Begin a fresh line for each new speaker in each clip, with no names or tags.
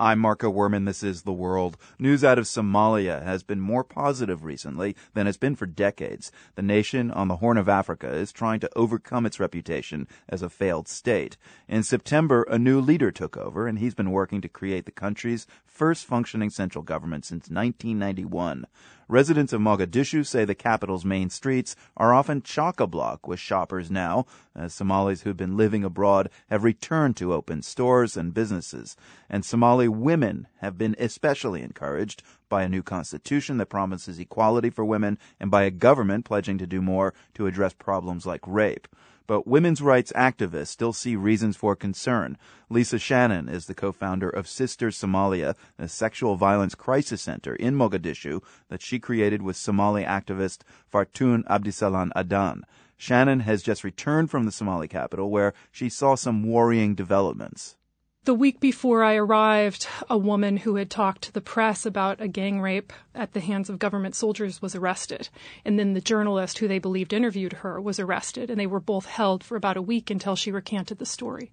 I'm Marco Werman. This is The World. News out of Somalia has been more positive recently than it's been for decades. The nation on the Horn of Africa is trying to overcome its reputation as a failed state. In September, a new leader took over, and he's been working to create the country's first functioning central government since 1991. Residents of Mogadishu say the capital's main streets are often chock-a-block with shoppers now, as Somalis who've been living abroad have returned to open stores and businesses. And Somali women have been especially encouraged by a new constitution that promises equality for women and by a government pledging to do more to address problems like rape. But women's rights activists still see reasons for concern. Lisa Shannon is the co-founder of Sisters Somalia, a sexual violence crisis center in Mogadishu that she created with Somali activist Fartun Abdisalan Adan. Shannon has just returned from the Somali capital where she saw some worrying developments.
The week before I arrived, a woman who had talked to the press about a gang rape at the hands of government soldiers was arrested. And then the journalist who they believed interviewed her was arrested, and they were both held for about a week until she recanted the story.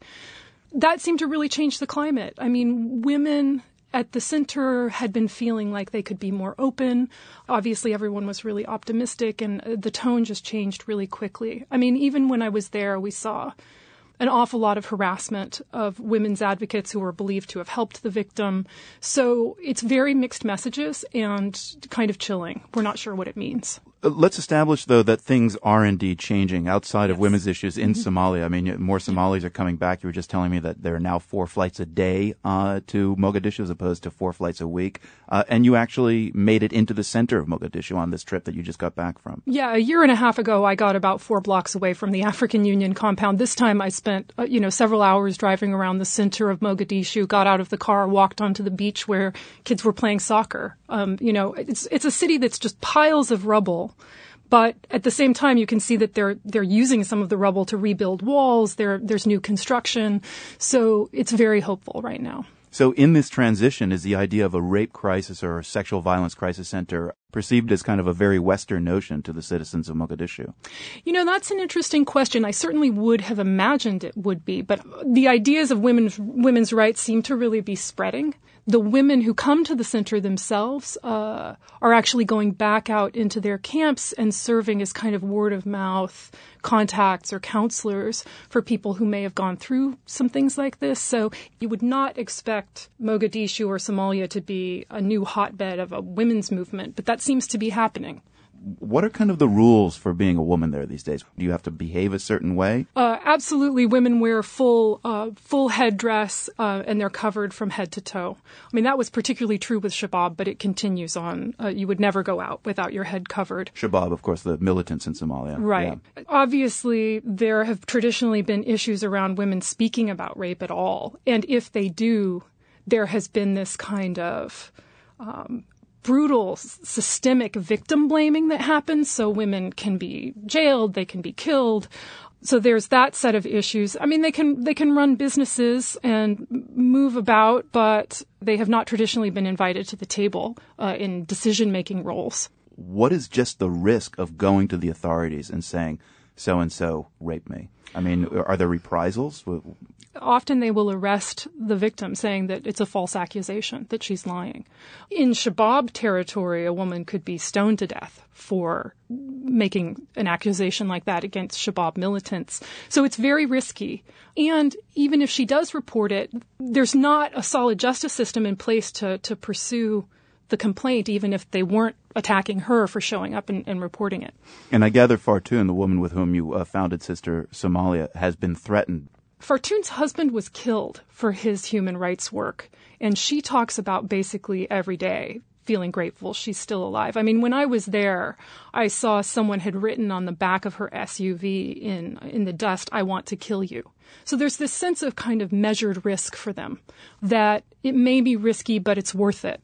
That seemed to really change the climate. I mean, women at the center had been feeling like they could be more open. Obviously, everyone was really optimistic, and the tone just changed really quickly. I mean, even when I was there, we saw an awful lot of harassment of women's advocates who were believed to have helped the victim. So it's very mixed messages and kind of chilling. We're not sure what it means.
Let's establish, though, that things are indeed changing outside of women's issues in mm-hmm. Somalia. I mean, more Somalis are coming back. You were just telling me that there are now four flights a day uh, to Mogadishu as opposed to four flights a week. Uh, and you actually made it into the center of Mogadishu on this trip that you just got back from.
Yeah, a year and a half ago, I got about four blocks away from the African Union compound. This time, I spent, uh, you know, several hours driving around the center of Mogadishu. Got out of the car, walked onto the beach where kids were playing soccer. Um, you know, it's it's a city that's just piles of rubble but at the same time, you can see that they're they're using some of the rubble to rebuild walls. There, there's new construction, so it's very hopeful right now.
So, in this transition, is the idea of a rape crisis or a sexual violence crisis center perceived as kind of a very Western notion to the citizens of Mogadishu?
You know, that's an interesting question. I certainly would have imagined it would be, but the ideas of women's women's rights seem to really be spreading the women who come to the center themselves uh, are actually going back out into their camps and serving as kind of word of mouth contacts or counselors for people who may have gone through some things like this. So you would not expect Mogadishu or Somalia to be a new hotbed of a women's movement, but that seems to be happening
what are kind of the rules for being a woman there these days? Do you have to behave a certain way?
Uh, absolutely. Women wear full uh, full headdress uh, and they're covered from head to toe. I mean, that was particularly true with Shabab, but it continues on. Uh, you would never go out without your head covered.
Shabab, of course, the militants in Somalia.
Right. Yeah. Obviously, there have traditionally been issues around women speaking about rape at all. And if they do, there has been this kind of um, brutal systemic victim blaming that happens. So women can be jailed, they can be killed. So there's that set of issues. I mean, they can they can run businesses and move about, but they have not traditionally been invited to the table uh, in decision making roles.
What is just the risk of going to the authorities and saying, "So and so raped me"? I mean, are there reprisals?
often they will arrest the victim saying that it's a false accusation, that she's lying. In Shabab territory, a woman could be stoned to death for making an accusation like that against Shabab militants. So it's very risky. And even if she does report it, there's not a solid justice system in place to, to pursue the complaint, even if they weren't attacking her for showing up and, and reporting it.
And I gather Fartun, the woman with whom you uh, founded Sister Somalia, has been threatened
Fartun's husband was killed for his human rights work, and she talks about basically every day feeling grateful she's still alive. I mean, when I was there, I saw someone had written on the back of her SUV in in the dust, "I want to kill you." So there's this sense of kind of measured risk for them that it may be risky, but it's worth it.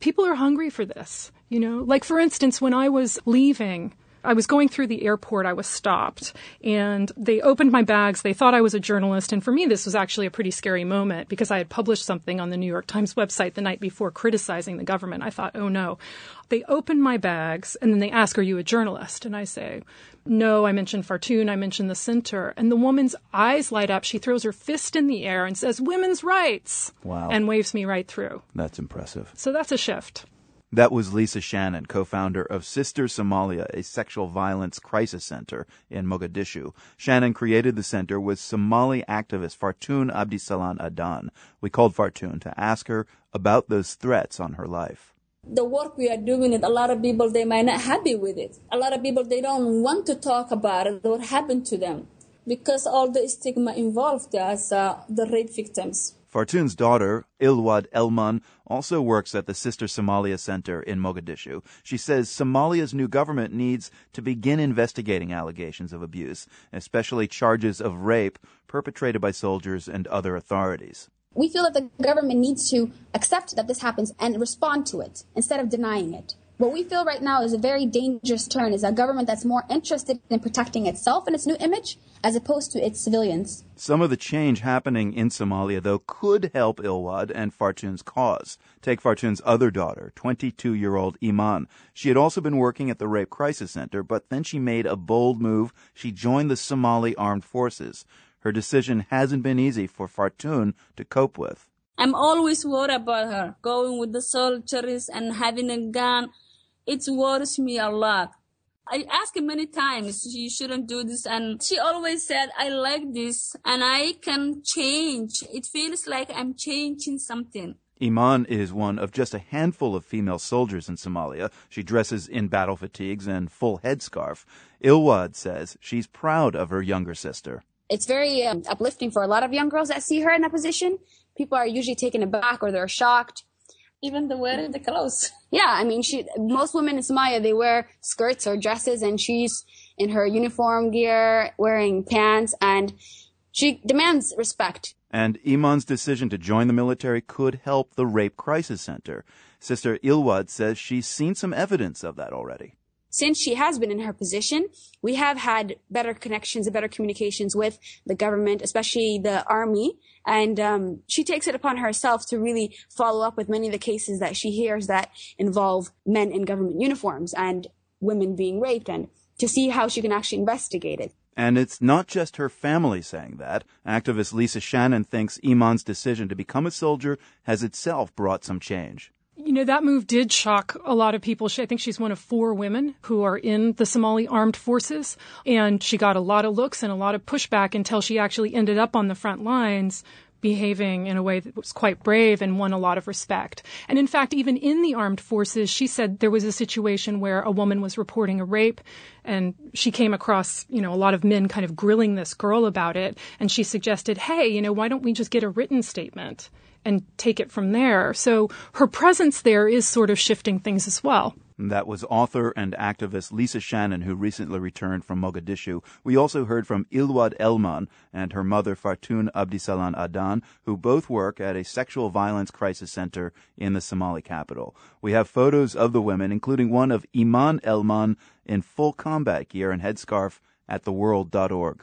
People are hungry for this, you know? Like for instance, when I was leaving I was going through the airport, I was stopped, and they opened my bags. They thought I was a journalist, and for me, this was actually a pretty scary moment because I had published something on the New York Times website the night before criticizing the government. I thought, oh no. They open my bags, and then they ask, Are you a journalist? And I say, No, I mentioned Fartun, I mentioned the center. And the woman's eyes light up. She throws her fist in the air and says, Women's rights!
Wow.
And waves me right through.
That's impressive.
So that's a shift.
That was Lisa Shannon, co-founder of Sister Somalia, a sexual violence crisis center in Mogadishu. Shannon created the center with Somali activist Fartun Abdisalan Adan. We called Fartun to ask her about those threats on her life.
The work we are doing it, a lot of people, they might not happy with it. A lot of people, they don't want to talk about it, what happened to them because all the stigma involved as uh, the rape victims.
Fartun's daughter, Ilwad Elman, also works at the Sister Somalia Center in Mogadishu. She says Somalia's new government needs to begin investigating allegations of abuse, especially charges of rape perpetrated by soldiers and other authorities.
We feel that the government needs to accept that this happens and respond to it instead of denying it. What we feel right now is a very dangerous turn is a government that's more interested in protecting itself and its new image as opposed to its civilians.
Some of the change happening in Somalia, though, could help Ilwad and Fartun's cause. Take Fartun's other daughter, 22 year old Iman. She had also been working at the Rape Crisis Center, but then she made a bold move. She joined the Somali Armed Forces. Her decision hasn't been easy for Fartun to cope with.
I'm always worried about her going with the soldiers and having a gun it worries me a lot. I asked her many times, you shouldn't do this. And she always said, I like this and I can change. It feels like I'm changing something.
Iman is one of just a handful of female soldiers in Somalia. She dresses in battle fatigues and full headscarf. Ilwad says she's proud of her younger sister.
It's very um, uplifting for a lot of young girls that see her in that position. People are usually taken aback or they're shocked
even the wearing the clothes.
Yeah, I mean, she most women in Somalia they wear skirts or dresses, and she's in her uniform gear, wearing pants, and she demands respect.
And Iman's decision to join the military could help the Rape Crisis Center. Sister Ilwad says she's seen some evidence of that already
since she has been in her position, we have had better connections and better communications with the government, especially the army. And um, she takes it upon herself to really follow up with many of the cases that she hears that involve men in government uniforms and women being raped and to see how she can actually investigate it.
And it's not just her family saying that. Activist Lisa Shannon thinks Iman's decision to become a soldier has itself brought some change.
You know, that move did shock a lot of people. She, I think she's one of four women who are in the Somali armed forces. And she got a lot of looks and a lot of pushback until she actually ended up on the front lines behaving in a way that was quite brave and won a lot of respect. And in fact, even in the armed forces, she said there was a situation where a woman was reporting a rape and she came across, you know, a lot of men kind of grilling this girl about it. And she suggested, hey, you know, why don't we just get a written statement? And take it from there. So her presence there is sort of shifting things as well.
That was author and activist Lisa Shannon, who recently returned from Mogadishu. We also heard from Ilwad Elman and her mother Fartun Abdisalan Adan, who both work at a sexual violence crisis center in the Somali capital. We have photos of the women, including one of Iman Elman in full combat gear and headscarf at theworld.org.